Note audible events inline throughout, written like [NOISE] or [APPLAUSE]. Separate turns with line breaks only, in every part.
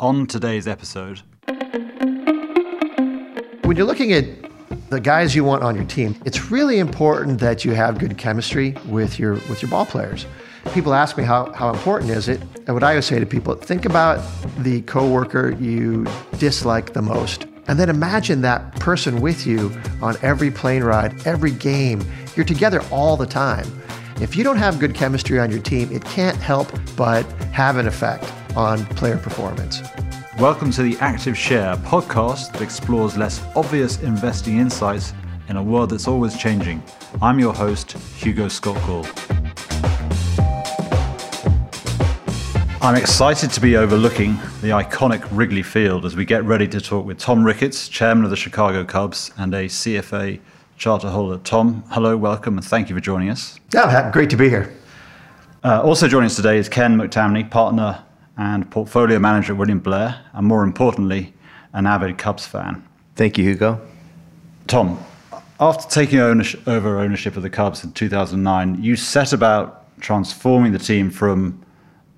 On today's episode,
when you're looking at the guys you want on your team, it's really important that you have good chemistry with your with your ball players. People ask me how, how important is it, and what I always say to people, think about the coworker you dislike the most. And then imagine that person with you on every plane ride, every game. You're together all the time. If you don't have good chemistry on your team, it can't help but have an effect on player performance.
welcome to the Active Share podcast that explores less obvious investing insights in a world that's always changing. I'm your host, Hugo Scott Gall. I'm excited to be overlooking the iconic Wrigley Field as we get ready to talk with Tom Ricketts, chairman of the Chicago Cubs and a CFA charter holder. Tom, hello, welcome, and thank you for joining us.
Yeah, great to be here.
Uh, also joining us today is Ken McAtamney, partner and portfolio manager at William Blair, and more importantly, an avid Cubs fan.
Thank you, Hugo.
Tom, after taking ownership, over ownership of the Cubs in 2009, you set about transforming the team from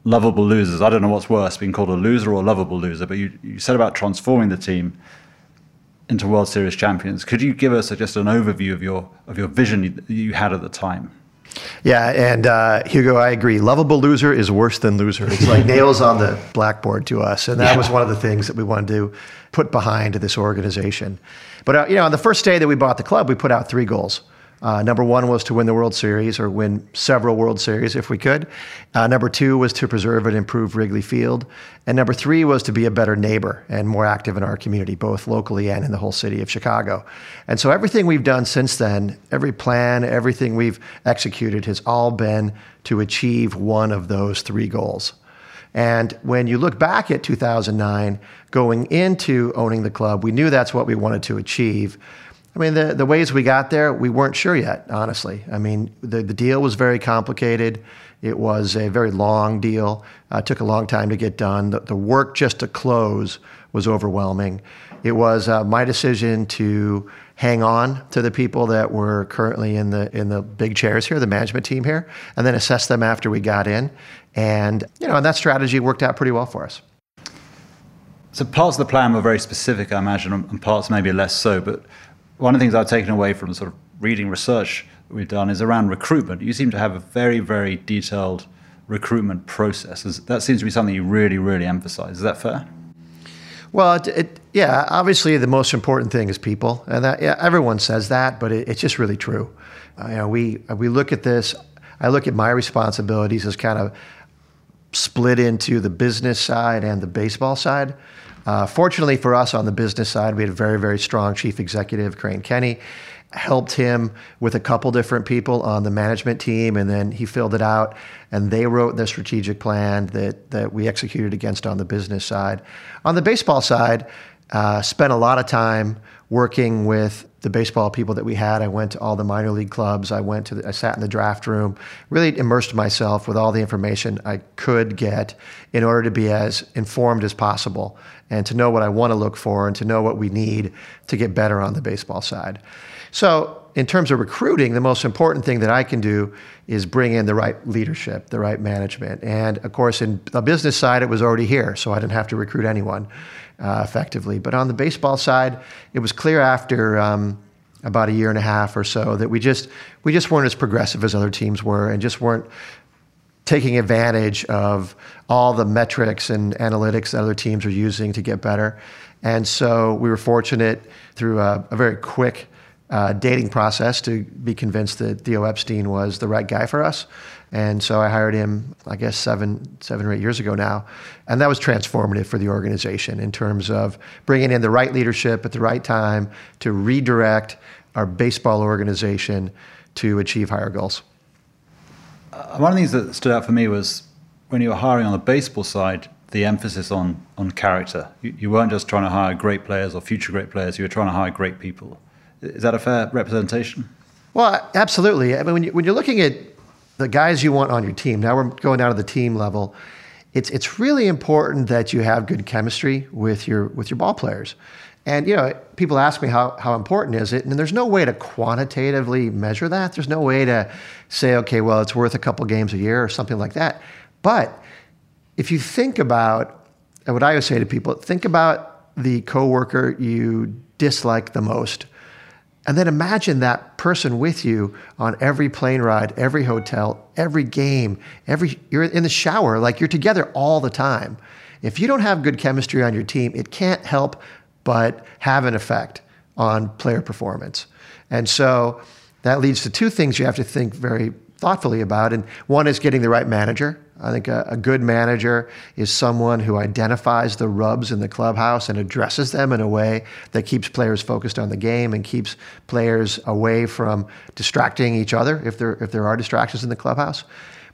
lovable losers. I don't know what's worse, being called a loser or a lovable loser, but you, you set about transforming the team into World Series champions. Could you give us a, just an overview of your of your vision you, you had at the time?
Yeah, and uh, Hugo, I agree. Lovable loser is worse than loser. It's like [LAUGHS] nails on the blackboard to us, and that
Yeah.
was one of the things that we wanted to put behind this organization. But uh, you know, on the first day that we bought the club, we put out three goals. Uh, number one was to win the World Series or win several World Series if we could. Uh, number two was to preserve and improve Wrigley Field. And number three was to be a better neighbor and more active in our community, both locally and in the whole city of Chicago. And so everything we've done since then, every plan, everything we've executed has all been to achieve one of those three goals. And when you look back at 2009, going into owning the club, we knew that's what we wanted to achieve. I mean, the, the ways we got there, we weren't sure yet, honestly. I mean, the, the deal was very complicated. It was a very long deal. Uh, it took a long time to get done. The, the work just to close was overwhelming. It was uh, my decision to hang on to the people that were currently in the in the big chairs here, the management team here, and then assess them after we got in. And you know, and that strategy worked out pretty well for us.
So parts of the plan were very specific, I imagine, and parts maybe less so. But one of the things I've taken away from sort of reading research we've done is around recruitment. You seem to have a very, very detailed recruitment process. That seems to be something you really, really emphasize. Is that fair?
Well, it, it, yeah, obviously the most important thing is people, and that, yeah, everyone says that, but it, it's just really true. Uh, you know, we we look at this. I look at my responsibilities as kind of split into the business side and the baseball side. Uh, fortunately for us on the business side, we had a very, very strong chief executive, Crane Kenney. Helped him with a couple different people on the management team, and then he filled it out. And they wrote the strategic plan that, that we executed against on the business side. On the baseball side, uh, spent a lot of time working with the baseball people that we had. I went to all the minor league clubs. I went to the, I sat in the draft room, really immersed myself with all the information I could get in order to be as informed as possible and to know what I want to look for and to know what we need to get better on the baseball side. So, in terms of recruiting, the most important thing that I can do is bring in the right leadership, the right management. And of course, in the business side, it was already here, so I didn't have to recruit anyone uh, effectively. But on the baseball side, it was clear after um, about a year and a half or so that we just we just weren't as progressive as other teams were, and just weren't taking advantage of all the metrics and analytics that other teams are using to get better. And so we were fortunate through a, a very quick uh, dating process to be convinced that Theo Epstein was the right guy for us. And so I hired him, I guess, seven, seven or eight years ago now. And that was transformative for the organization in terms of bringing in the right leadership at the right time to redirect our baseball organization to achieve higher goals.
Uh, One of the things that stood out for me was when you were hiring on the baseball side, the emphasis on, on character. You, you weren't just trying to hire great players or future great players, you were trying to hire great people. Is that a fair representation?
Well, absolutely. I mean, when, you, when you're looking at the guys you want on your team, now we're going down to the team level. It's it's really important that you have good chemistry with your with your ball players. And you know, people ask me how how important is it, and there's no way to quantitatively measure that. There's no way to say, okay, well, it's worth a couple games a year or something like that. But if you think about what I always say to people, think about the coworker you dislike the most. And then imagine that person with you on every plane ride, every hotel, every game, every you're in the shower, like you're together all the time. If you don't have good chemistry on your team, it can't help but have an effect on player performance. And so that leads to two things you have to think very thoughtfully about. And one is getting the right manager. I think a, a, good manager is someone who identifies the rubs in the clubhouse and addresses them in a way that keeps players focused on the game and keeps players away from distracting each other if there if there are distractions in the clubhouse.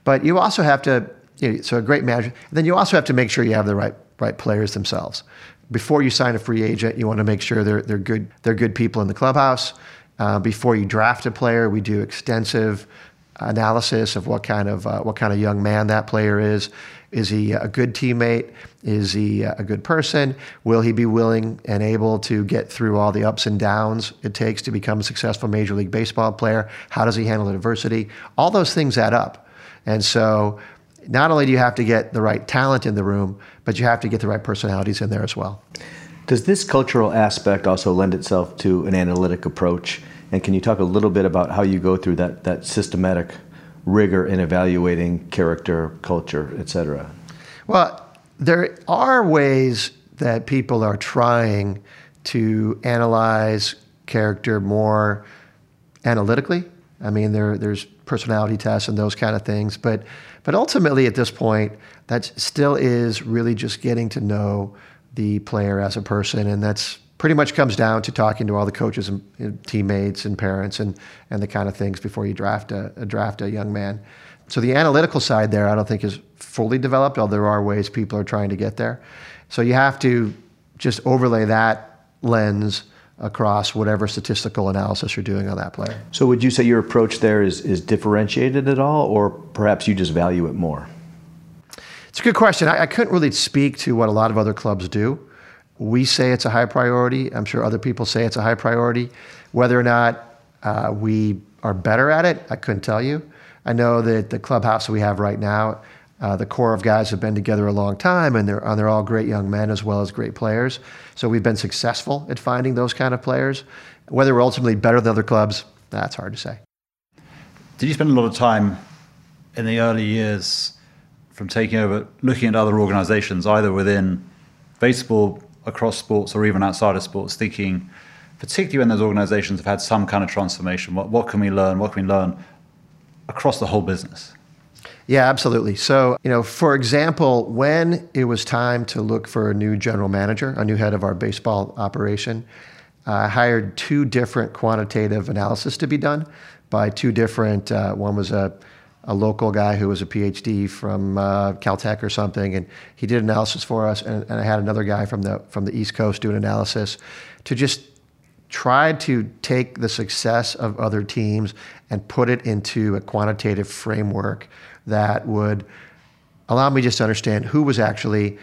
But you also have to you know, so a great manager. And Then you also have to make sure you have the right right players themselves. Before you sign a free agent, you want to make sure they're they're good they're good people in the clubhouse. Uh, before you draft a player, we do extensive analysis of what kind of uh, what kind of young man that player is. Is he a good teammate? Is he a good person? Will he be willing and able to get through all the ups and downs it takes to become a successful Major League Baseball player? How does he handle adversity? All those things add up. And so, not only do you have to get the right talent in the room, but you have to get the right personalities in there as well.
Does this cultural aspect also lend itself to an analytic approach? And can you talk a little bit about how you go through that, that systematic rigor in evaluating character, culture, et cetera?
Well, there are ways that people are trying to analyze character more analytically. I mean, there, there's personality tests and those kind of things, but but ultimately at this point, that still is really just getting to know the player as a person, and that's pretty much comes down to talking to all the coaches and, teammates and parents and, and the kind of things before you draft a, a, draft a young man. So the analytical side there, I don't think is fully developed, although there are ways people are trying to get there. So you have to just overlay that lens across whatever statistical analysis you're doing on that player.
So would you say your approach there is, is differentiated at all, or perhaps you just value it more?
It's a good question. I, I couldn't really speak to what a lot of other clubs do we say it's a high priority. I'm sure other people say it's a high priority. Whether or not uh, we are better at it, I couldn't tell you. I know that the clubhouse we have right now, uh, the core of guys have been together a long time, and they're, and they're all great young men as well as great players. So we've been successful at finding those kind of players. Whether we're ultimately better than other clubs, that's hard to say.
Did you spend a lot of time in the early years from taking over, looking at other organizations, either within baseball across sports or even outside of sports, thinking, particularly when those organizations have had some kind of transformation, what, what can we learn? What can we learn across the whole business?
Yeah, absolutely. So, you know, for example, when it was time to look for a new general manager, a new head of our baseball operation, I hired two different quantitative analysis to be done by two different. Uh, one was a a local guy who was a PhD from uh, Caltech or something, and he did analysis for us. And, and, I had another guy from the from the East Coast doing analysis to just try to take the success of other teams and put it into a quantitative framework that would allow me just to understand who was actually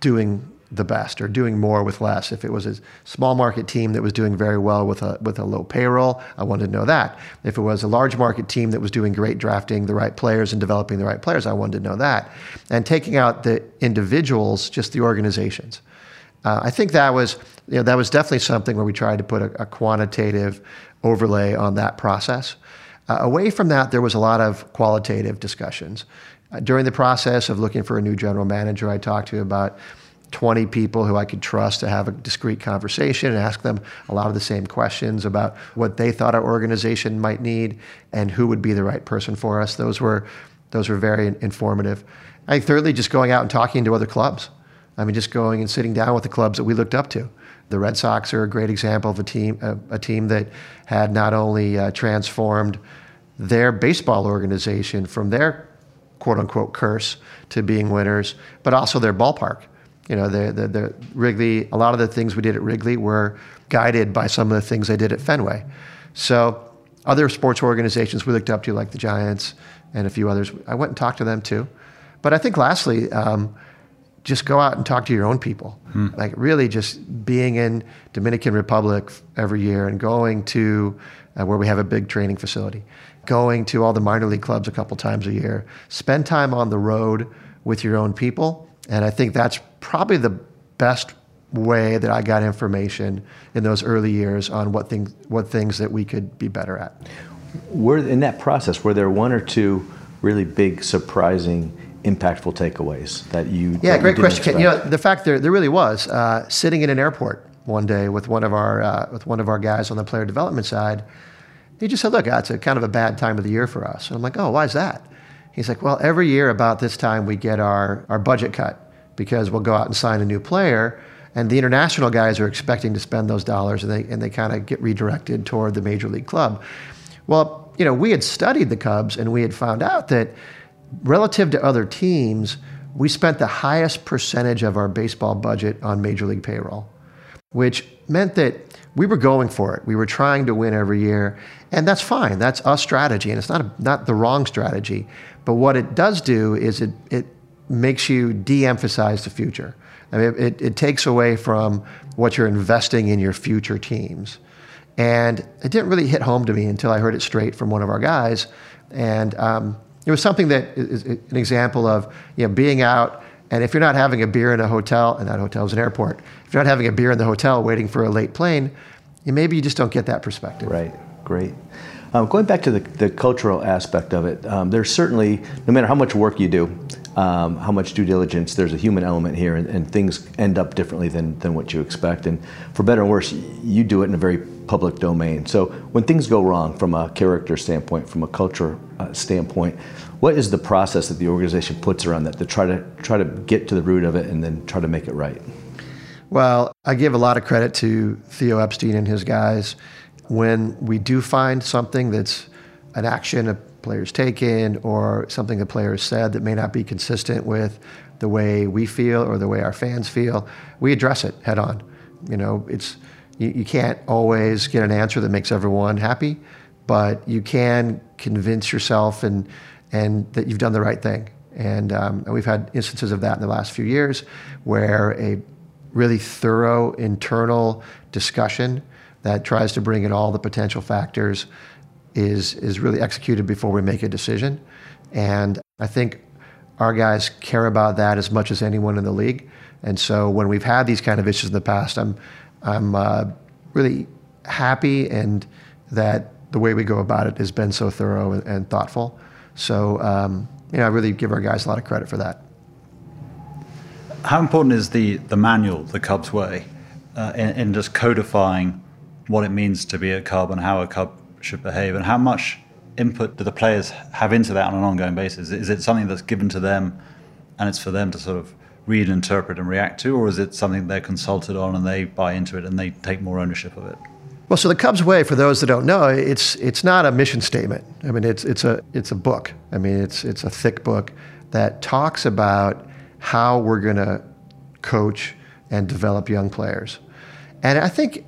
doing the best or doing more with less. If it was a small market team that was doing very well with a with a low payroll, I wanted to know that. If it was a large market team that was doing great drafting the right players and developing the right players, I wanted to know that. And taking out the individuals, just the organizations. Uh, I think that was you know that was definitely something where we tried to put a, a quantitative overlay on that process. Uh, away from that, there was a lot of qualitative discussions. Uh, during the process of looking for a new general manager, I talked to about 20 people who I could trust to have a discreet conversation and ask them a lot of the same questions about what they thought our organization might need and who would be the right person for us. Those were those were very informative. I thirdly, just going out and talking to other clubs. I mean, just going and sitting down with the clubs that we looked up to. The Red Sox are a great example of a team, a, a team that had not only uh, transformed their baseball organization from their quote unquote curse to being winners, but also their ballpark you know, the, the, the Wrigley, a lot of the things we did at Wrigley were guided by some of the things they did at Fenway. So other sports organizations we looked up to, like the Giants and a few others, I went and talked to them too. But I think lastly, um, just go out and talk to your own people. Hmm. Like really just being in Dominican Republic every year and going to uh, where we have a big training facility, going to all the minor league clubs a couple times a year, spend time on the road with your own people. And I think that's probably the best way that I got information in those early years on what things what things that we could be better at.
Were in that process were there one or two really big surprising impactful takeaways that you
yeah
that
great
you
question. You know the fact there there really was uh, sitting in an airport one day with one of our uh, with one of our guys on the player development side he just said look it's a kind of a bad time of the year for us. And I'm like oh why is that? He's like well every year about this time we get our our budget cut because we'll go out and sign a new player and the international guys are expecting to spend those dollars and they, and they kind of get redirected toward the major league club. Well, you know, we had studied the Cubs and we had found out that relative to other teams, we spent the highest percentage of our baseball budget on major league payroll, which meant that we were going for it. We were trying to win every year, and that's fine. That's a strategy, and it's not a, not the wrong strategy. But what it does do is it it makes you de-emphasize the future. I mean, it, it takes away from what you're investing in your future teams. And it didn't really hit home to me until I heard it straight from one of our guys. And um, it was something that is an example of you know, being out, and if you're not having a beer in a hotel, and that hotel is an airport, if you're not having a beer in the hotel waiting for a late plane, you, maybe you just don't get that perspective.
Right, great. Um, going back to the, the cultural aspect of it, um, there's certainly, no matter how much work you do, um, how much due diligence, there's a human element here, and, and, things end up differently than, than what you expect. And for better and worse, you do it in a very public domain. So when things go wrong from a character standpoint, from a culture uh, standpoint, what is the process that the organization puts around that to try to try to get to the root of it and then try to make it right?
Well, I give a lot of credit to Theo Epstein and his guys. When we do find something that's an action a player's taken or something the player said that may not be consistent with the way we feel or the way our fans feel, we address it head on. You know, it's you, you can't always get an answer that makes everyone happy, but you can convince yourself and and that you've done the right thing. And, um, and we've had instances of that in the last few years where a really thorough internal discussion that tries to bring in all the potential factors is is really executed before we make a decision. And I think our guys care about that as much as anyone in the league. And so when we've had these kind of issues in the past, I'm I'm uh, really happy and that the way we go about it has been so thorough and, and thoughtful. So um, you know, I really give our guys a lot of credit for that.
How important is the the manual, the Cubs way, uh, in, in just codifying what it means to be a Cub and how a Cub should behave, and how much input do the players have into that on an ongoing basis? Is it something that's given to them, and it's for them to sort of read, interpret, and react to, or is it something they're consulted on and they buy into it and they take more ownership of it?
Well, so the Cubs Way, for those that don't know, it's it's not a mission statement. I mean, it's it's a it's a book. I mean, it's it's a thick book that talks about how we're going to coach and develop young players. And I think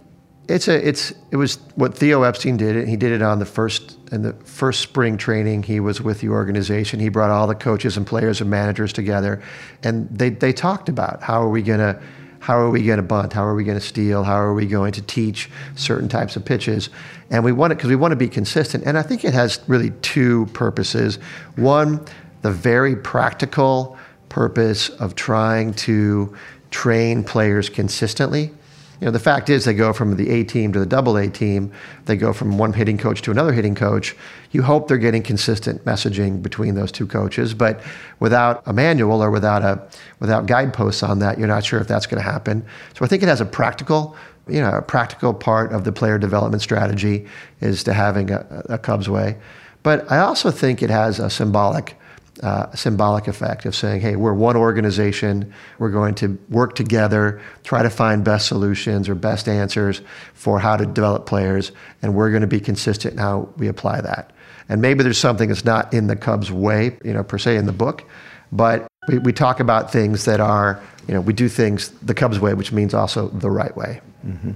it's a it's it was what Theo Epstein did. And he did it on the first in the first spring training. He was with the organization. He brought all the coaches and players and managers together, and they they talked about how are we to how are we going to bunt? How are we going to steal? How are we going to teach certain types of pitches? And we want it because we want to be consistent. And I think it has really two purposes. One, the very practical purpose of trying to train players consistently you know, the fact is they go from the A team to the double A team. They go from one hitting coach to another hitting coach. You hope they're getting consistent messaging between those two coaches, but without a manual or without a without guideposts on that, you're not sure if that's going to happen. So I think it has a practical, you know, a practical part of the player development strategy is to having a, a Cubs way. But I also think it has a symbolic uh, symbolic effect of saying, hey, we're one organization. We're going to work together, try to find best solutions or best answers for how to develop players, and we're going to be consistent in how we apply that. And maybe there's something that's not in the Cubs way, you know, per se in the book, but we, we talk about things that are, you know, we do things the Cubs way, which means also the right way. Mm-hmm.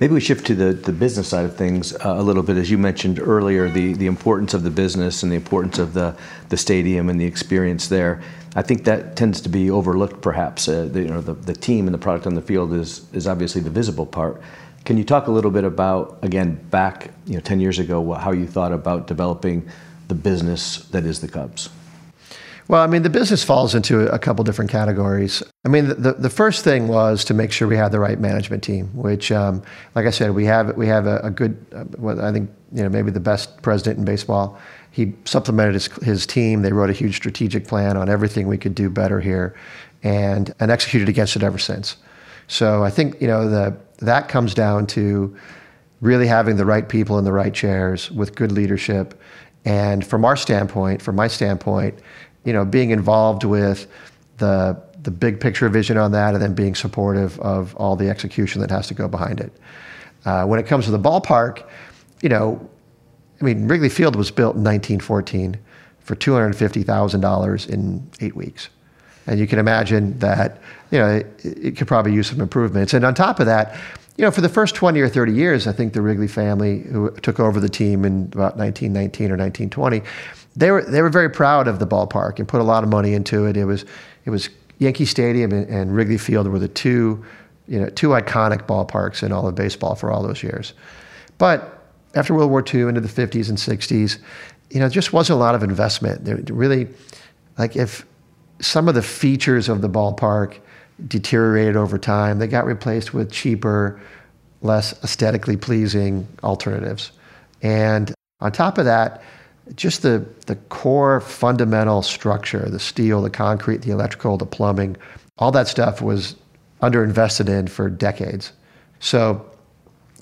Maybe we shift to the, the business side of things uh, a little bit. As you mentioned earlier, the, the importance of the business and the importance of the, the stadium and the experience there. I think that tends to be overlooked, perhaps. Uh, the, you know, the, the team and the product on the field is, is obviously the visible part. Can you talk a little bit about, again, back you know, 10 years ago, how you thought about developing the business that is the Cubs?
Well, I mean, the business falls into a couple different categories. I mean, the, the first thing was to make sure we had the right management team, which, um, like I said, we have we have a, a good, uh, well, I think you know maybe the best president in baseball. He supplemented his, his team. They wrote a huge strategic plan on everything we could do better here, and and executed against it ever since. So I think you know the that comes down to really having the right people in the right chairs with good leadership. And from our standpoint, from my standpoint, you know, being involved with the the big picture vision on that, and then being supportive of all the execution that has to go behind it. Uh, when it comes to the ballpark, you know, I mean, Wrigley Field was built in 1914 for $250,000 in eight weeks. And you can imagine that, you know, it, it, could probably use some improvements. And on top of that, you know, for the first 20 or 30 years, I think the Wrigley family, who took over the team in about 1919 or 1920, they were they were very proud of the ballpark and put a lot of money into it. It was it was Yankee Stadium and, and Wrigley Field were the two you know two iconic ballparks in all of baseball for all those years. But after World War II into the 50s and 60s, you know, just wasn't a lot of investment. There really, like if some of the features of the ballpark deteriorated over time, they got replaced with cheaper, less aesthetically pleasing alternatives. And on top of that, just the, the core fundamental structure, the steel, the concrete, the electrical, the plumbing, all that stuff was underinvested in for decades. So,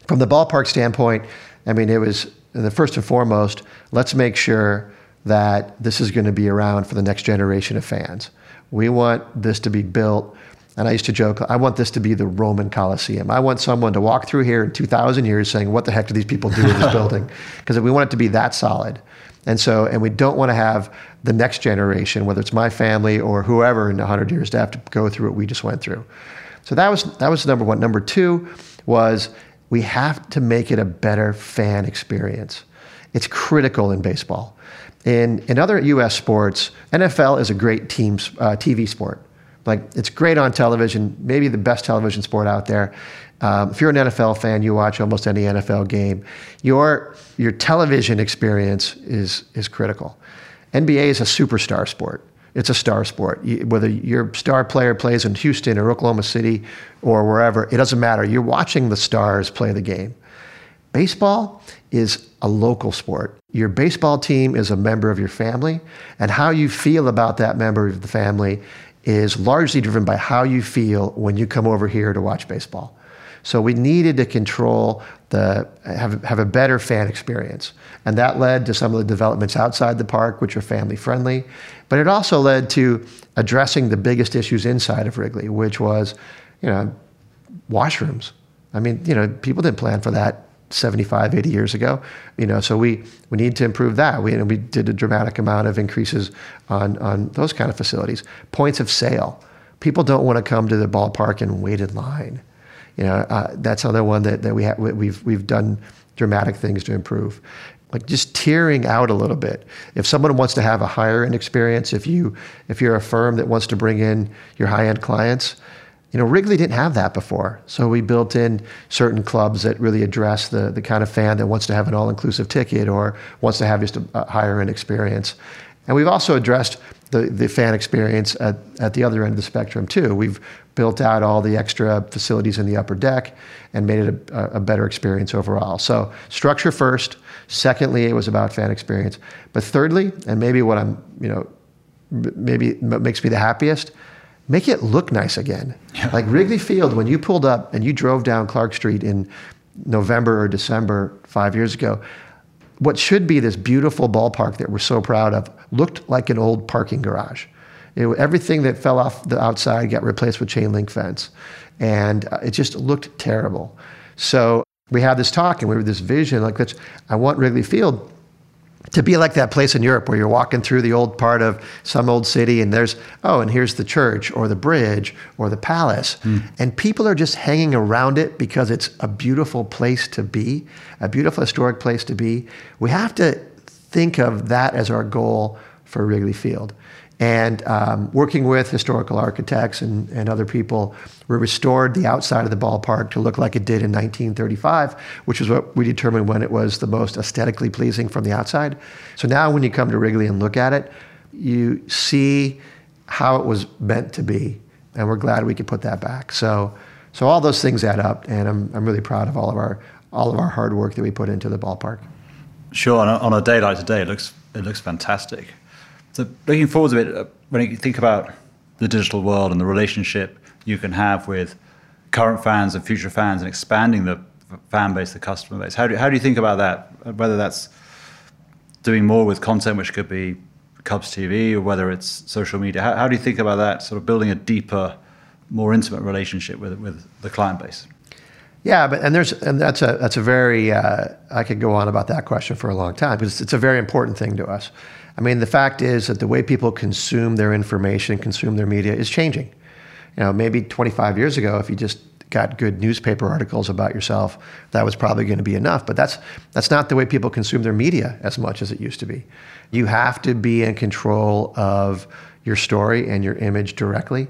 from the ballpark standpoint, I mean, it was the first and foremost, let's make sure that this is going to be around for the next generation of fans. We want this to be built. And I used to joke, I want this to be the Roman Colosseum. I want someone to walk through here in 2,000 years saying, what the heck do these people do in this [LAUGHS] building? Because we want it to be that solid. And so, and we don't want to have the next generation, whether it's my family or whoever in 100 years, to have to go through what we just went through. So that was, that was number one. Number two was we have to make it a better fan experience. It's critical in baseball. In, in other U.S. sports, NFL is a great team uh, TV sport. Like it's great on television, maybe the best television sport out there. Um, if you're an NFL fan, you watch almost any NFL game. Your your television experience is is critical. NBA is a superstar sport. It's a star sport. whether your star player plays in Houston or Oklahoma City or wherever, it doesn't matter. You're watching the stars play the game. Baseball is a local sport. Your baseball team is a member of your family, and how you feel about that member of the family is largely driven by how you feel when you come over here to watch baseball. So we needed to control the have have a better fan experience, and that led to some of the developments outside the park, which are family friendly. But it also led to addressing the biggest issues inside of Wrigley, which was, you know, washrooms. I mean, you know, people didn't plan for that 75, 80 years ago. You know, so we, we need to improve that. We, we did a dramatic amount of increases on, on those kind of facilities. Points of sale. People don't want to come to the ballpark and wait in line. You know, uh, that's another one that, that we have, we've, we've done dramatic things to improve. Like just tearing out a little bit. If someone wants to have a higher end experience, if you if you're a firm that wants to bring in your high end clients, you know, Wrigley didn't have that before. So we built in certain clubs that really address the, the kind of fan that wants to have an all inclusive ticket or wants to have just a, higher end experience. And we've also addressed the, the fan experience at, at the other end of the spectrum, too. We've built out all the extra facilities in the upper deck and made it a, a better experience overall. So, structure first. Secondly, it was about fan experience. But thirdly, and maybe what I'm, you know, maybe makes me the happiest, make it look nice again. Yeah. Like Wrigley Field, when you pulled up and you drove down Clark Street in November or December five years ago, what should be this beautiful ballpark that we're so proud of looked like an old parking garage. It, everything that fell off the outside got replaced with chain link fence. And uh, it just looked terrible. So we had this talk and we were this vision like, let's, I want Wrigley Field to be like that place in Europe where you're walking through the old part of some old city and there's, oh, and here's the church or the bridge or the palace. Mm. And people are just hanging around it because it's a beautiful place to be, a beautiful historic place to be. We have to think of that as our goal for Wrigley Field. And um, working with historical architects and, and other people, we restored the outside of the ballpark to look like it did in 1935, which is what we determined when it was the most aesthetically pleasing from the outside. So now when you come to Wrigley and look at it, you see how it was meant to be, and we're glad we could put that back. So, so all those things add up, and I'm, I'm really proud of all of our all of our hard work that we put into the ballpark.
Sure, on a, on a day like today, it looks it looks fantastic. So looking forward a bit, uh, when you think about the digital world and the relationship you can have with current fans and future fans and expanding the fan base, the customer base, how do, how do you think about that? Whether that's doing more with content, which could be Cubs TV, or whether it's social media. How, how do you think about that? Sort of building a deeper, more intimate relationship with with the client base.
Yeah, but and there's and that's a that's a very uh, I could go on about that question for a long time because it's a very important thing to us. I mean, the fact is that the way people consume their information, consume their media, is changing. You know, maybe 25 years ago, if you just got good newspaper articles about yourself, that was probably going to be enough. But that's that's not the way people consume their media as much as it used to be. You have to be in control of your story and your image directly.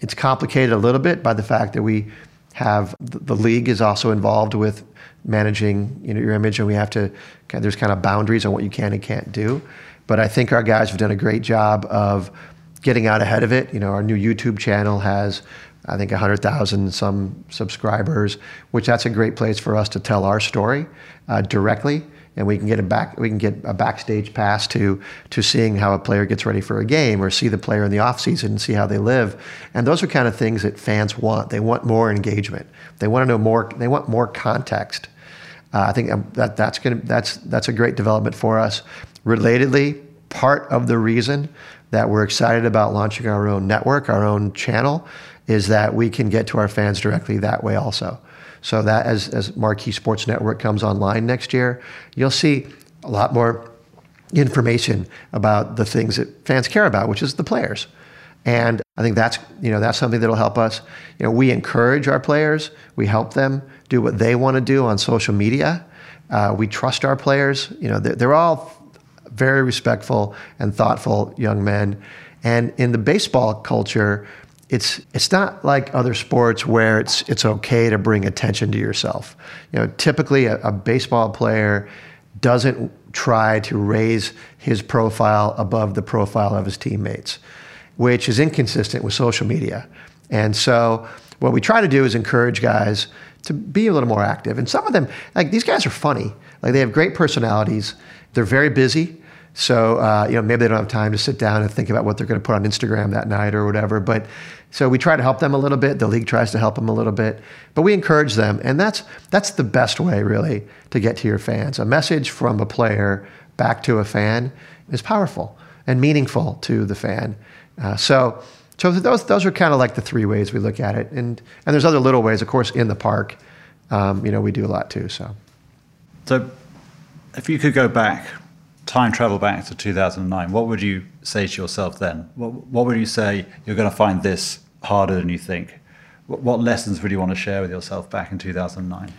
It's complicated a little bit by the fact that we have the league is also involved with managing you know your image, and we have to there's kind of boundaries on what you can and can't do. But I think our guys have done a great job of getting out ahead of it. You know, our new YouTube channel has I think 100,000 some subscribers, which that's a great place for us to tell our story uh, directly. And we can get a back, we can get a backstage pass to to seeing how a player gets ready for a game, or see the player in the off season and see how they live. And those are kind of things that fans want. They want more engagement. They want to know more. They want more context. Uh, I think um, that that's gonna that's that's a great development for us. Relatedly, part of the reason that we're excited about launching our own network, our own channel, is that we can get to our fans directly that way also. So that as, as Marquee Sports Network comes online next year, you'll see a lot more information about the things that fans care about, which is the players. And I think that's you know that's something that'll help us. You know, we encourage our players, we help them do what they want to do on social media. Uh, we trust our players. You know, they're, they're all very respectful and thoughtful young men. And in the baseball culture, it's it's not like other sports where it's it's okay to bring attention to yourself. You know, typically a, a baseball player doesn't try to raise his profile above the profile of his teammates, which is inconsistent with social media. And so what we try to do is encourage guys to be a little more active. And some of them, like these guys are funny. Like they have great personalities. They're very busy. So uh, you know maybe they don't have time to sit down and think about what they're going to put on Instagram that night or whatever. But so we try to help them a little bit. The league tries to help them a little bit, but we encourage them, and that's that's the best way really to get to your fans. A message from a player back to a fan is powerful and meaningful to the fan. Uh, so. So those those are kind of like the three ways we look at it, and and there's other little ways, of course, in the park. Um, you know, we do a lot too. So,
so if you could go back time travel back to 2009, what would you say to yourself then? What, what would you say you're going to find this harder than you think? What, what, lessons would you want to share with yourself back in 2009?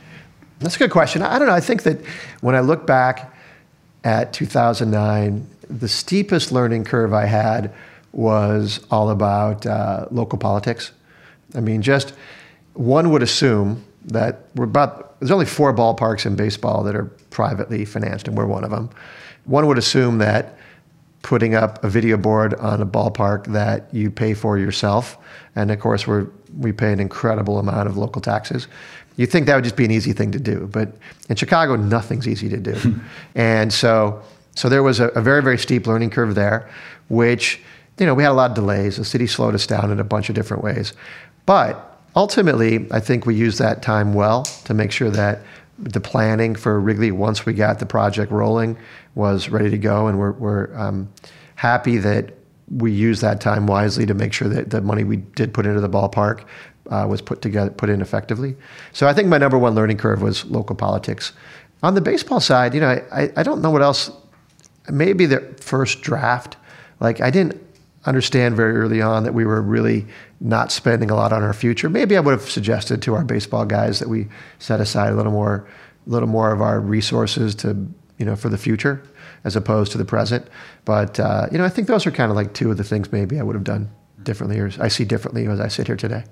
That's a good question. I don't know. I think that when I look back at 2009, the steepest learning curve I had was all about uh, local politics. I mean, just one would assume that we're about, there's only four ballparks in baseball that are privately financed, and we're one of them. One would assume that putting up a video board on a ballpark that you pay for yourself, and of course we we pay an incredible amount of local taxes. You think that would just be an easy thing to do, but in Chicago, nothing's easy to do, [LAUGHS] and so so there was a, a very very steep learning curve there, which you know we had a lot of delays. The city slowed us down in a bunch of different ways, but ultimately, I think we used that time well to make sure that the planning for Wrigley, once we got the project rolling, was ready to go, and we're, we're um, happy that we used that time wisely to make sure that the money we did put into the ballpark uh, was put together, put in effectively. So I think my number one learning curve was local politics. On the baseball side, you know, I, I don't know what else. Maybe the first draft, like I didn't understand very early on that we were really not spending a lot on our future. Maybe I would have suggested to our baseball guys that we set aside a little more, a little more of our resources to, you know, for the future as opposed to the present. But uh, you know, I think those are kind of like two of the things maybe I would have done differently, or I see differently as I sit here today.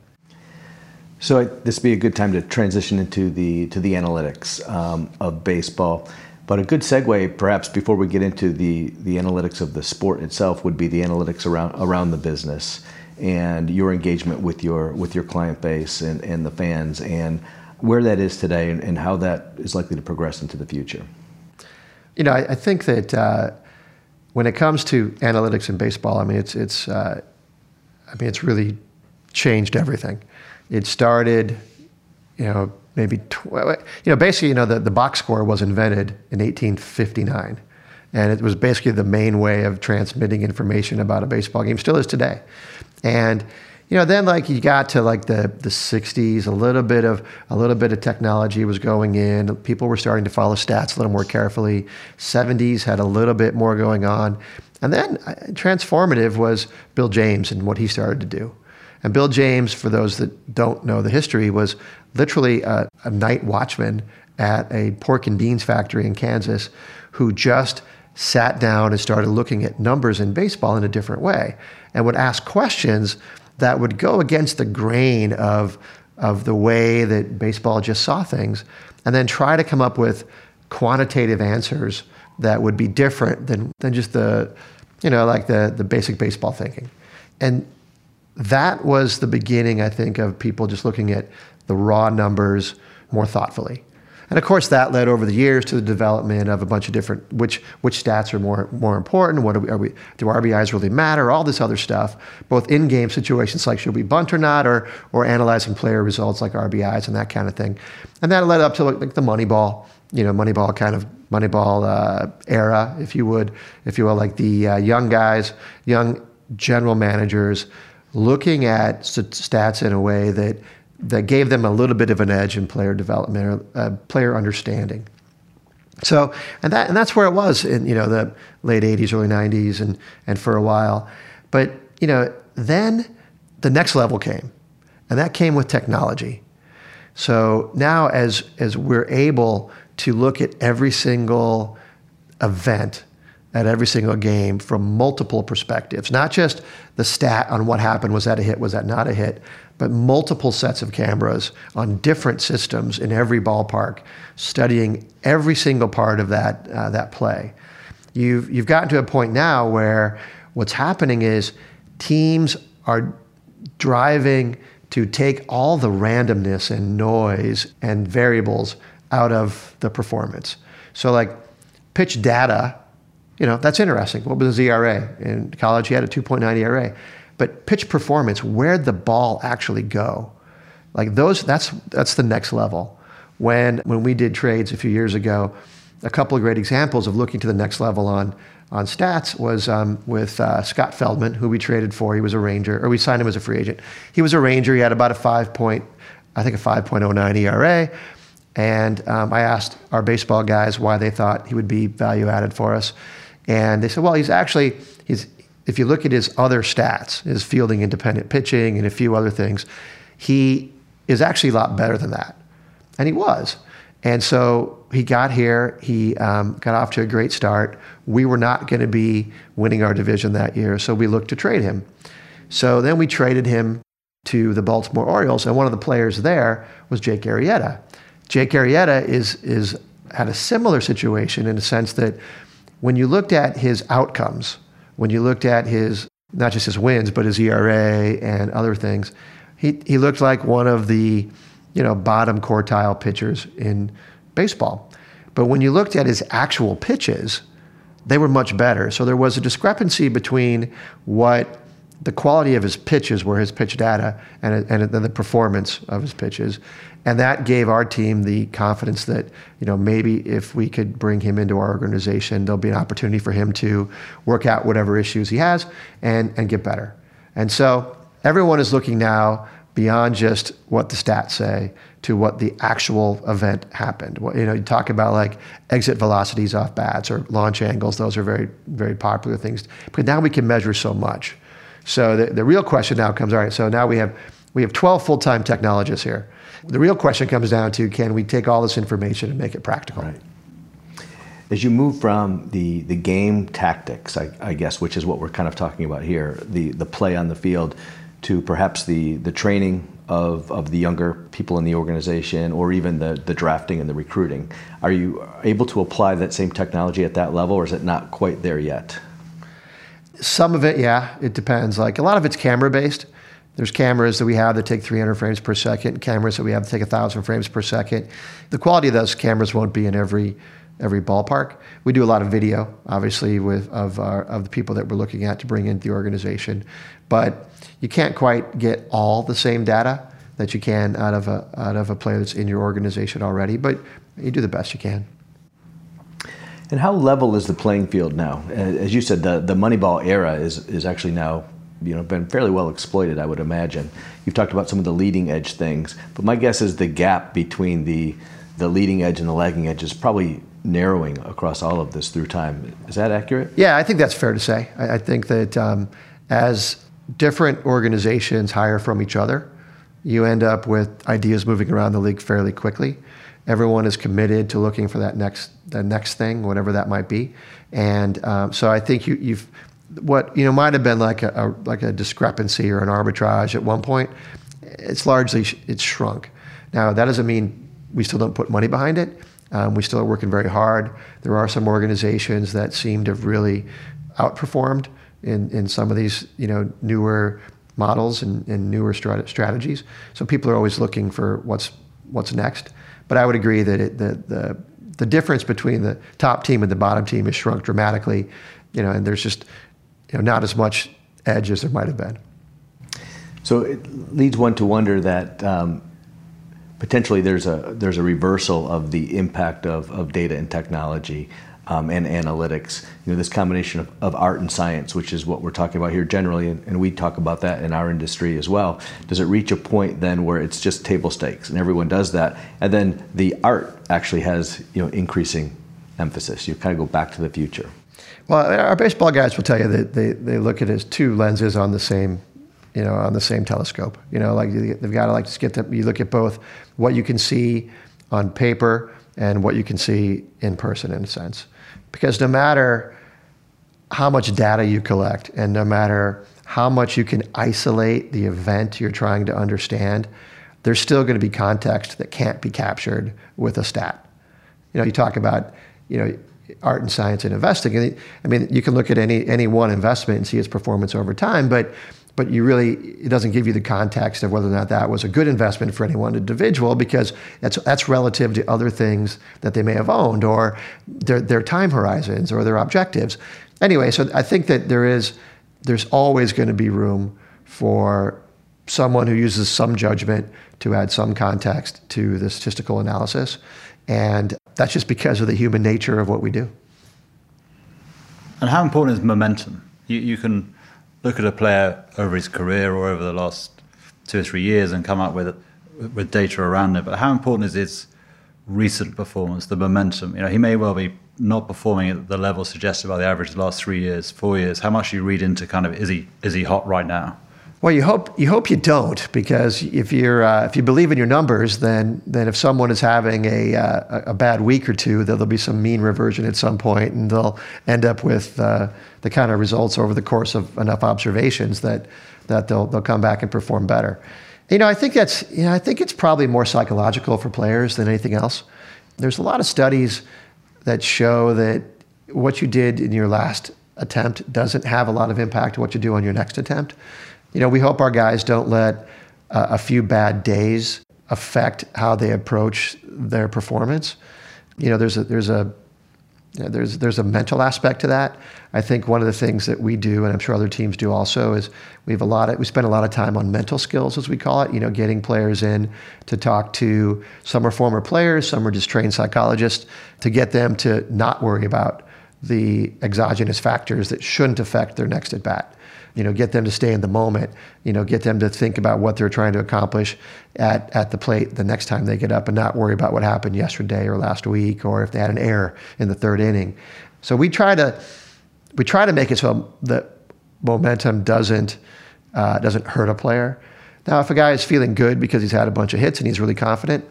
So this would be a good time to transition into the to the analytics um, of baseball. But a good segue, perhaps, before we get into the, the analytics of the sport itself, would be the analytics around around the business and your engagement with your with your client base and, and the fans and where that is today and, and how that is likely to progress into the future.
You know, I, I think that uh, when it comes to analytics in baseball, I mean, it's it's uh, I mean, it's really changed everything. It started, you know, maybe you know, basically, you know, the, the box score was invented in 1859, and it was basically the main way of transmitting information about a baseball game. Still is today, and you know, then like you got to like the the 60s, a little bit of a little bit of technology was going in. People were starting to follow stats a little more carefully. 70s had a little bit more going on, and then uh, transformative was Bill James and what he started to do. And Bill James, for those that don't know the history, was literally a, a night watchman at a pork and beans factory in Kansas who just sat down and started looking at numbers in baseball in a different way and would ask questions that would go against the grain of, of the way that baseball just saw things and then try to come up with quantitative answers that would be different than, than just the, you know, like the, the basic baseball thinking. And that was the beginning, I think, of people just looking at the raw numbers more thoughtfully. And of course, that led over the years to the development of a bunch of different which which stats are more more important. What are we, are we, do RBIs really matter? All this other stuff, both in game situations like should we bunt or not, or or analyzing player results like RBIs and that kind of thing. And that led up to like the Moneyball, you know, Moneyball kind of Moneyball uh, era, if you would, if you will, like the uh, young guys, young general managers looking at stats in a way that that gave them a little bit of an edge in player development or uh, player understanding. So, and that and that's where it was in you know the late '80s, early '90s, and and for a while. But you know, then the next level came, and that came with technology. So now, as as we're able to look at every single event at every single game from multiple perspectives, not just the stat on what happened was that a hit, was that not a hit, but multiple sets of cameras on different systems in every ballpark, studying every single part of that, uh, that play. You've, you've gotten to a point now where what's happening is teams are driving to take all the randomness and noise and variables out of the performance. So, like pitch data you know, that's interesting. What was his ERA? In college, he had a 2.9 ERA. But pitch performance, where'd the ball actually go? Like those, that's, that's the next level. When, when we did trades a few years ago, a couple of great examples of looking to the next level on, on stats was um, with uh, Scott Feldman, who we traded for. He was a Ranger, or we signed him as a free agent. He was a Ranger. He had about a five point, I think a 5.09 ERA. And um, I asked our baseball guys why they thought he would be value added for us. And they said, well, he's actually, he's, if you look at his other stats, his fielding independent pitching and a few other things, he is actually a lot better than that. And he was. And so he got here, he um, got off to a great start. We were not going to be winning our division that year, so we looked to trade him. So then we traded him to the Baltimore Orioles, and one of the players there was Jake Arrieta. Jake Arrieta is, is had a similar situation in the sense that when you looked at his outcomes, when you looked at his, not just his wins, but his ERA and other things, he, he looked like one of the, you know, bottom quartile pitchers in baseball. But when you looked at his actual pitches, they were much better. So there was a discrepancy between what the quality of his pitches were, his pitch data, and, and the performance of his pitches. And that gave our team the confidence that, you know, maybe if we could bring him into our organization, there'll be an opportunity for him to work out whatever issues he has and, and get better. And so everyone is looking now beyond just what the stats say to what the actual event happened. You know, you talk about like exit velocities off bats or launch angles; those are very, very popular things. But now we can measure so much. So the, the real question now comes: All right, so now we have we have 12 full-time technologists here. The real question comes down to can we take all this information and make it practical?
Right. As you move from the, the game tactics, I, I, guess, which is what we're kind of talking about here, the, the play on the field, to perhaps the, the training of, of the younger people in the organization or even the, the drafting and the recruiting. Are you able to apply that same technology at that level or is it not quite there yet?
Some of it, yeah, it depends. Like a lot of it's camera based. There's cameras that we have that take 300 frames per second, cameras that we have that take 1,000 frames per second. The quality of those cameras won't be in every every ballpark. We do a lot of video, obviously, with of our, of the people that we're looking at to bring into the organization, but you can't quite get all the same data that you can out of a out of a player that's in your organization already. But you do the best you can.
And how level is the playing field now? As you said, the the Moneyball era is is actually now you know been fairly well exploited. I would imagine. You've talked about some of the leading edge things, but my guess is the gap between the the leading edge and the lagging edge is probably narrowing across all of this through time. Is that accurate?
Yeah, I think that's fair to say. I, I think that um, as different organizations hire from each other, you end up with ideas moving around the league fairly quickly. Everyone is committed to looking for that next the next thing, whatever that might be, and um, so I think you, you've what you know might have been like a, a, like a discrepancy or an arbitrage at one point. It's largely it's shrunk. Now that doesn't mean we still don't put money behind it um, we still are working very hard. There are some organizations that seem to have really outperformed in, in some of these you know newer models and, and newer strat- strategies. So people are always looking for what's what's next. But I would agree that it, the, the the difference between the top team and the bottom team has shrunk dramatically. You know, and there's just you know not as much edge as there might have been.
So it leads one to wonder that um, potentially there's a there's a reversal of the impact of, of data and technology um, and analytics. You know, this combination of, of art and science, which is what we're talking about here generally, and, and we talk about that in our industry as well. Does it reach a point then where it's just table stakes and everyone does that, and then the art actually has you know increasing emphasis? You kind of go back to the future.
Well, our baseball guys will tell you that they, they look at it as two lenses on the same you know, on the same telescope. You know, like they've got to like just get them. You look at both what you can see on paper and what you can see in person, in a sense, because no matter how much data you collect and no matter how much you can isolate the event you're trying to understand, there's still going to be context that can't be captured with a stat. You know, you talk about, you know, art and science and investing. I mean, you can look at any any one investment and see its performance over time, but but you really it doesn't give you the context of whether or not that was a good investment for any one individual because that's that's relative to other things that they may have owned or their their time horizons or their objectives. Anyway, so I think that there is there's always going to be room for someone who uses some judgment to add some context to the statistical analysis, and that's just because of the human nature of what we do.
And how important is momentum? You, you can look at a player over his career or over the last two or three years and come up with with data around it. But how important is his recent performance, the momentum? You know, he may well be not performing at the level suggested by the average of the last three years, four years. How much do you read into kind of is he is he hot right now?
Well, you hope you hope you don't, because if you're uh, if you believe in your numbers, then then if someone is having a uh, a bad week or two, there'll be some mean reversion at some point, and they'll end up with uh, the kind of results over the course of enough observations that that they'll they'll come back and perform better. You know, I think that's you know I think it's probably more psychological for players than anything else. There's a lot of studies that show that what you did in your last attempt doesn't have a lot of impact on what you do on your next attempt you know, we hope our guys don't let uh, a few bad days affect how they approach their performance. You know, there's a there's a there's there's a mental aspect to that. I think one of the things that we do, and I'm sure other teams do also, is we have a lot of we spend a lot of time on mental skills, as we call it. You know, getting players in to talk to some are former players, some are just trained psychologists, to get them to not worry about the exogenous factors that shouldn't affect their next at bat you know, get them to stay in the moment, you know, get them to think about what they're trying to accomplish at, at the plate the next time they get up and not worry about what happened yesterday or last week or if they had an error in the third inning. So we try to we try to make it so that momentum doesn't uh, doesn't hurt a player. Now, if a guy is feeling good because he's had a bunch of hits and he's really confident,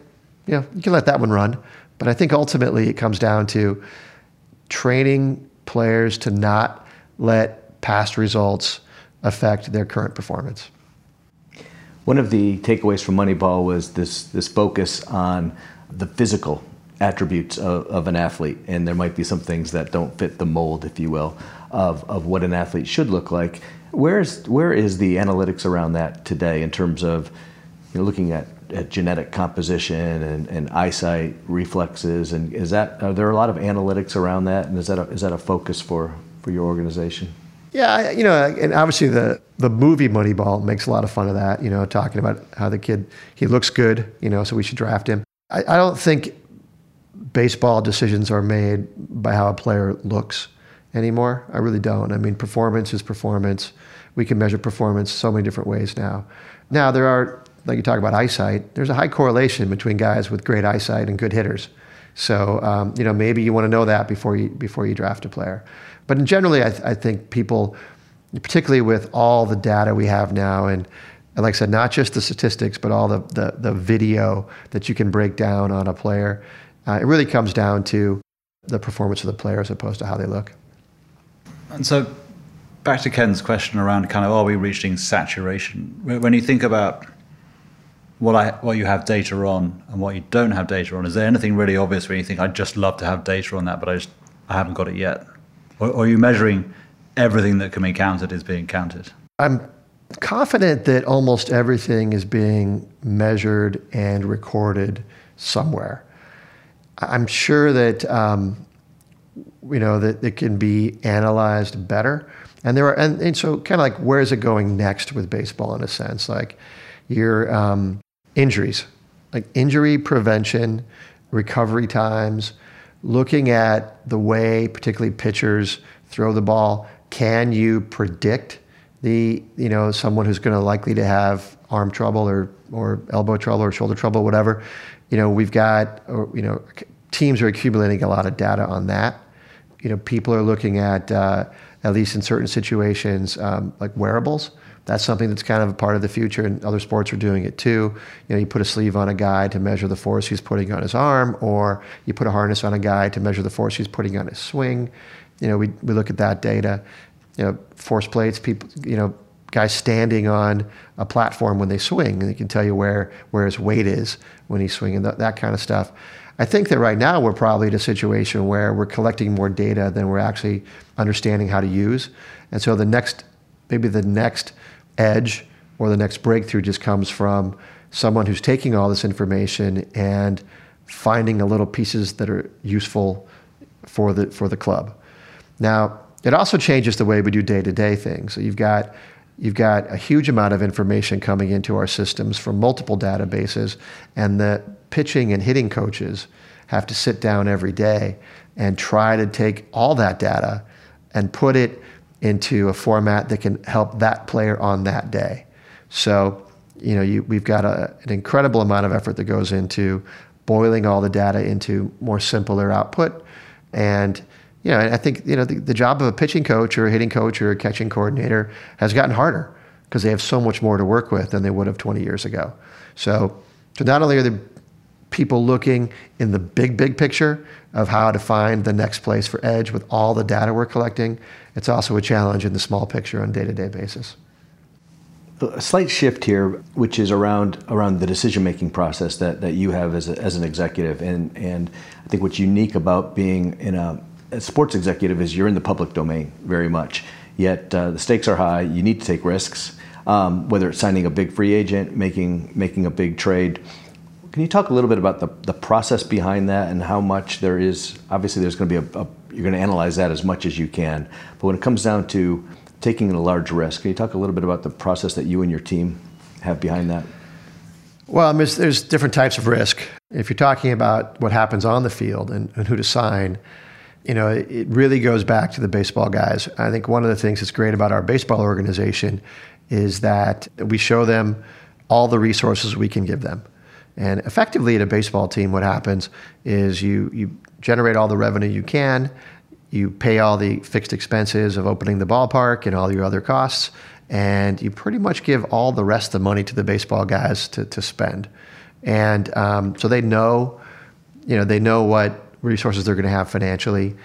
you know, you can let that one run. But I think ultimately it comes down to training players to not let past results affect their current performance.
One of the takeaways from Moneyball was this this focus on the physical attributes of, of, an athlete, and there might be some things that don't fit the mold, if you will, of, of what an athlete should look like. Where is where is the analytics around that today in terms of you know, looking at, at genetic composition and, and eyesight reflexes, and is that are there a lot of analytics around that, and is that a, is that a focus for for your organization?
Yeah, you know, and obviously the the movie Moneyball makes a lot of fun of that. You know, talking about how the kid he looks good. You know, so we should draft him. I, I don't think baseball decisions are made by how a player looks anymore. I really don't. I mean, performance is performance. We can measure performance so many different ways now. Now there are, like you talk about eyesight. There's a high correlation between guys with great eyesight and good hitters. So um, you know, maybe you want to know that before you before you draft a player. But generally, I, th- I think people, particularly with all the data we have now, and, and like I said, not just the statistics, but all the, the, the video that you can break down on a player, uh, it really comes down to the performance of the player as opposed to how they look.
And so, back to Ken's question around kind of are we reaching saturation? When you think about what I what you have data on and what you don't have data on, is there anything really obvious where you think I'd just love to have data on that, but I just I haven't got it yet? Or, or are you measuring everything that can be counted is being counted?
I'm confident that almost everything is being measured and recorded somewhere. I'm sure that um, you know that it can be analyzed better, and there are and, and so kind of like where is it going next with baseball in a sense, like your um, injuries, like injury prevention, recovery times, looking at the way particularly pitchers throw the ball, can you predict the you know someone who's going to likely to have arm trouble or or elbow trouble or shoulder trouble, whatever? You know, we've got or, you know teams are accumulating a lot of data on that. You know, people are looking at uh, at least in certain situations um, like wearables that's something that's kind of a part of the future, and other sports are doing it too. You know, you put a sleeve on a guy to measure the force he's putting on his arm, or you put a harness on a guy to measure the force he's putting on his swing. You know, we, we look at that data. You know, force plates, people, you know, guys standing on a platform when they swing, and they can tell you where, where his weight is when he's swinging, that, that kind of stuff. I think that right now we're probably in a situation where we're collecting more data than we're actually understanding how to use. And so the next, maybe the next edge or the next breakthrough just comes from someone who's taking all this information and finding the little pieces that are useful for the for the club. Now, it also changes the way we do day-to-day things. So you've got you've got a huge amount of information coming into our systems from multiple databases and the pitching and hitting coaches have to sit down every day and try to take all that data and put it into a format that can help that player on that day. So, you know, you, we've got a, an incredible amount of effort that goes into boiling all the data into more simpler output. And, you know, I think, you know, the, the job of a pitching coach or a hitting coach or a catching coordinator has gotten harder because they have so much more to work with than they would have 20 years ago. So, so not only are the people looking in the big, big picture of how to find the next place for edge with all the data we're collecting, it's also a challenge in the small picture on day-to-day basis.
A slight shift here, which is around around the decision making process that, that you have as, a, as an executive, and and I think what's unique about being in a, a sports executive is you're in the public domain very much. Yet uh, the stakes are high. You need to take risks, um, whether it's signing a big free agent, making making a big trade. Can you talk a little bit about the, the process behind that and how much there is? Obviously, there's going to be a, a you're going to analyze that as much as you can. But when it comes down to taking a large risk, can you talk a little bit about the process that you and your team have behind that?
Well, I mean, there's different types of risk. If you're talking about what happens on the field and, and who to sign, you know, it, it really goes back to the baseball guys. I think one of the things that's great about our baseball organization is that we show them all the resources we can give them. And effectively, at a baseball team, what happens is you, you generate all the revenue you can, you pay all the fixed expenses of opening the ballpark and all your other costs, and you pretty much give all the rest of the money to the baseball guys to, to spend. And um, so they know, you know, they know what resources they're going to have financially.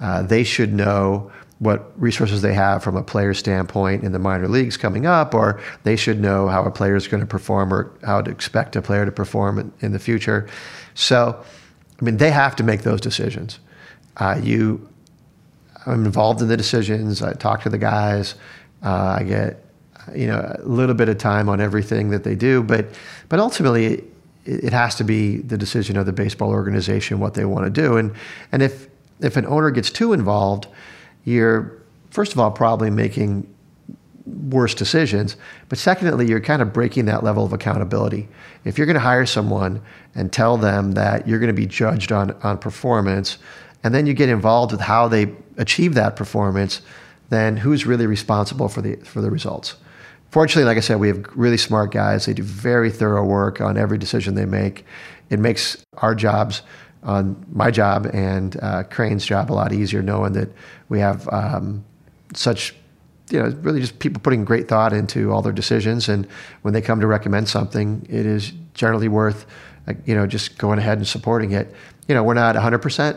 Uh, they should know what resources they have from a player standpoint in the minor leagues coming up, or they should know how a player is going to perform or how to expect a player to perform in, in the future. So, I mean, they have to make those decisions. Uh, you, I'm involved in the decisions. I talk to the guys. Uh, I get, you know, a little bit of time on everything that they do, but, but ultimately, it, it has to be the decision of the baseball organization what they want to do. And, and if, if an owner gets too involved, you're, first of all, probably making worse decisions. But secondly, you're kind of breaking that level of accountability. If you're going to hire someone and tell them that you're going to be judged on, on performance, and then you get involved with how they achieve that performance, then who's really responsible for the, for the results? Fortunately, like I said, we have really smart guys. They do very thorough work on every decision they make. It makes our jobs on my job and uh, Crane's job a lot easier, knowing that we have um, such, you know, really just people putting great thought into all their decisions. And when they come to recommend something, it is generally worth, you know, just going ahead and supporting it. You know, we're not 100%.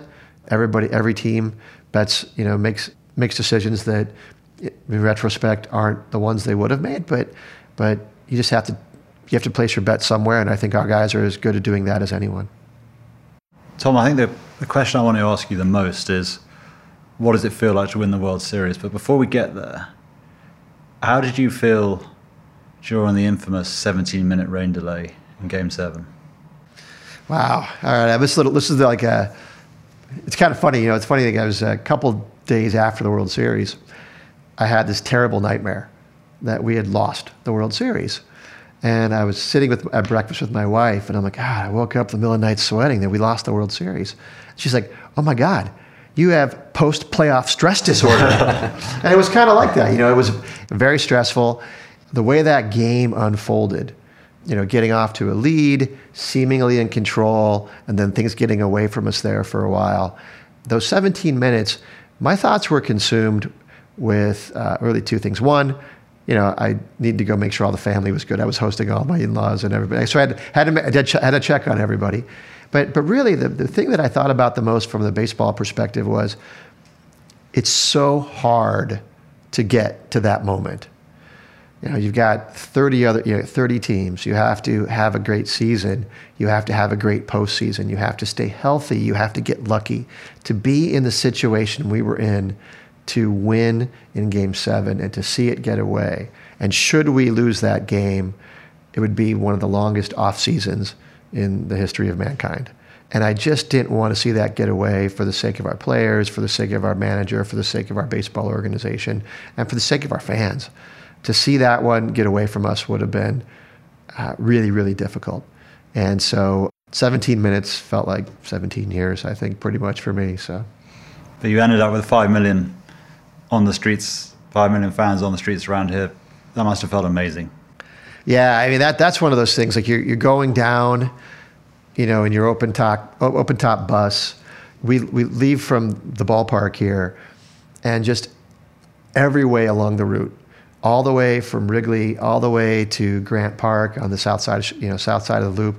Everybody, every team bets, you know, makes makes decisions that, in retrospect, aren't the ones they would have made. But, but you just have to you have to place your bet somewhere, and I think our guys are as good at doing that as anyone.
Tom, I think the, the question I want to ask you the most is what does it feel like to win the World Series? But before we get there, how did you feel during the infamous 17 minute rain delay in Game 7?
Wow. All right. This, little, this is like a, it's kind of funny. You know, it's funny. That I was a couple days after the World Series, I had this terrible nightmare that we had lost the World Series. And I was sitting with, at breakfast with my wife, and I'm like, God, I woke up in the middle of the night sweating that we lost the World Series. She's like, Oh my God, you have post playoff stress disorder. [LAUGHS] [LAUGHS] and it was kind of like that. You know, it was very stressful. The way that game unfolded, you know, getting off to a lead, seemingly in control, and then things getting away from us there for a while. Those 17 minutes, my thoughts were consumed with uh, really two things. One, you know, I needed to go make sure all the family was good. I was hosting all my in-laws and everybody, so I had had to, had to check on everybody. But but really, the the thing that I thought about the most from the baseball perspective was, it's so hard to get to that moment. You know, you've got 30 other, you know, 30 teams. You have to have a great season. You have to have a great postseason. You have to stay healthy. You have to get lucky to be in the situation we were in to win in game seven and to see it get away. And should we lose that game, it would be one of the longest off seasons in the history of mankind. And I just didn't want to see that get away for the sake of our players, for the sake of our manager, for the sake of our baseball organization, and for the sake of our fans. To see that one get away from us would have been uh, really, really difficult. And so 17 minutes felt like 17 years, I think, pretty much for me. So.
But you ended up with 5 million on the streets, five million fans on the streets around here. That must have felt amazing.
Yeah, I mean that that's one of those things. Like you're you're going down, you know, in your open top open top bus. We we leave from the ballpark here, and just every way along the route, all the way from Wrigley, all the way to Grant Park on the south side, you know, south side of the loop,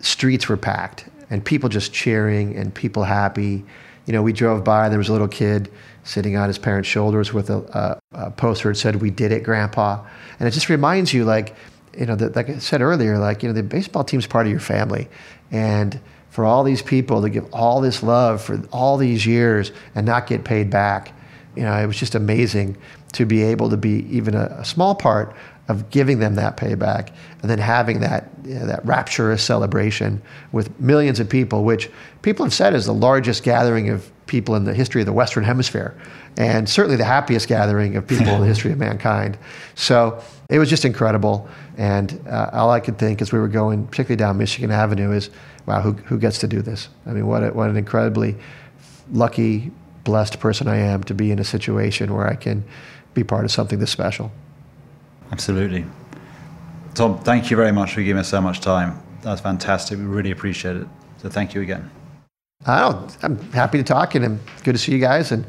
streets were packed and people just cheering and people happy. You know, we drove by. There was a little kid sitting on his parents' shoulders with a, a, a poster that said, "We did it, Grandpa," and it just reminds you, like, you know, that, like I said earlier, like you know, the baseball team's part of your family, and for all these people to give all this love for all these years and not get paid back, you know, it was just amazing to be able to be even a, a small part of giving them that payback and then having that you know, that rapturous celebration with millions of people, which people have said is the largest gathering of people in the history of the Western Hemisphere, and certainly the happiest gathering of people in the history of mankind. So it was just incredible. And uh, all I could think as we were going, particularly down Michigan Avenue, is, wow, who, who gets to do this? I mean, what, a, what an incredibly lucky, blessed person I am to be in a situation where I can be part of something this special.
Absolutely. Tom, thank you very much for giving us so much time. That's fantastic. We really appreciate it. So thank you again.
I don't. I'm happy to talk, and I'm good to see you guys, and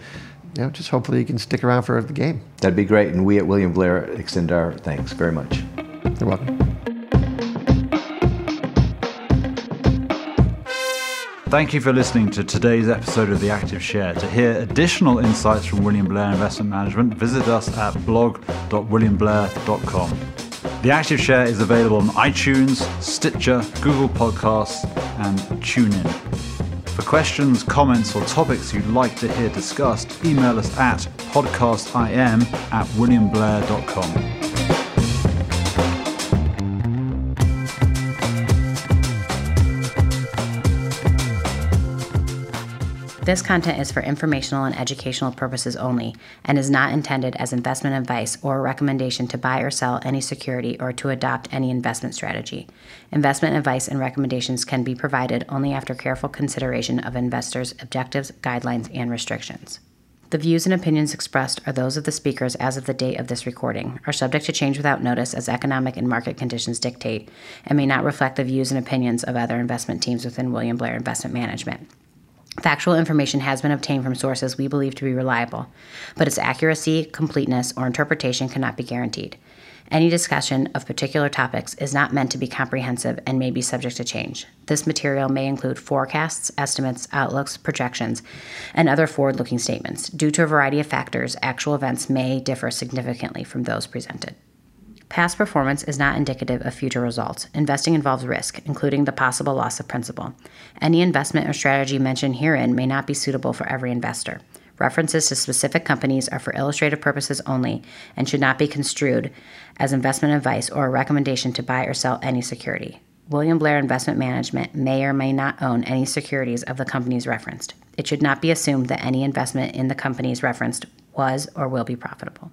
you know, just hopefully you can stick around for the game.
That'd be great, and we at William Blair extend our thanks very much.
You're welcome.
Thank you for listening to today's episode of The Active Share. To hear additional insights from William Blair Investment Management, visit us at blog.williamblair.com. The Active Share is available on iTunes, Stitcher, Google Podcasts, and TuneIn. For questions, comments, or topics you'd like to hear discussed, email us at podcastim at williamblair.com.
This content is for informational and educational purposes only and is not intended as investment advice or a recommendation to buy or sell any security or to adopt any investment strategy. Investment advice and recommendations can be provided only after careful consideration of investors' objectives, guidelines, and restrictions. The views and opinions expressed are those of the speakers as of the date of this recording, are subject to change without notice as economic and market conditions dictate, and may not reflect the views and opinions of other investment teams within William Blair Investment Management. Factual information has been obtained from sources we believe to be reliable, but its accuracy, completeness, or interpretation cannot be guaranteed. Any discussion of particular topics is not meant to be comprehensive and may be subject to change. This material may include forecasts, estimates, outlooks, projections, and other forward looking statements. Due to a variety of factors, actual events may differ significantly from those presented. Past performance is not indicative of future results. Investing involves risk, including the possible loss of principal. Any investment or strategy mentioned herein may not be suitable for every investor. References to specific companies are for illustrative purposes only and should not be construed as investment advice or a recommendation to buy or sell any security. William Blair Investment Management may or may not own any securities of the companies referenced. It should not be assumed that any investment in the companies referenced was or will be profitable.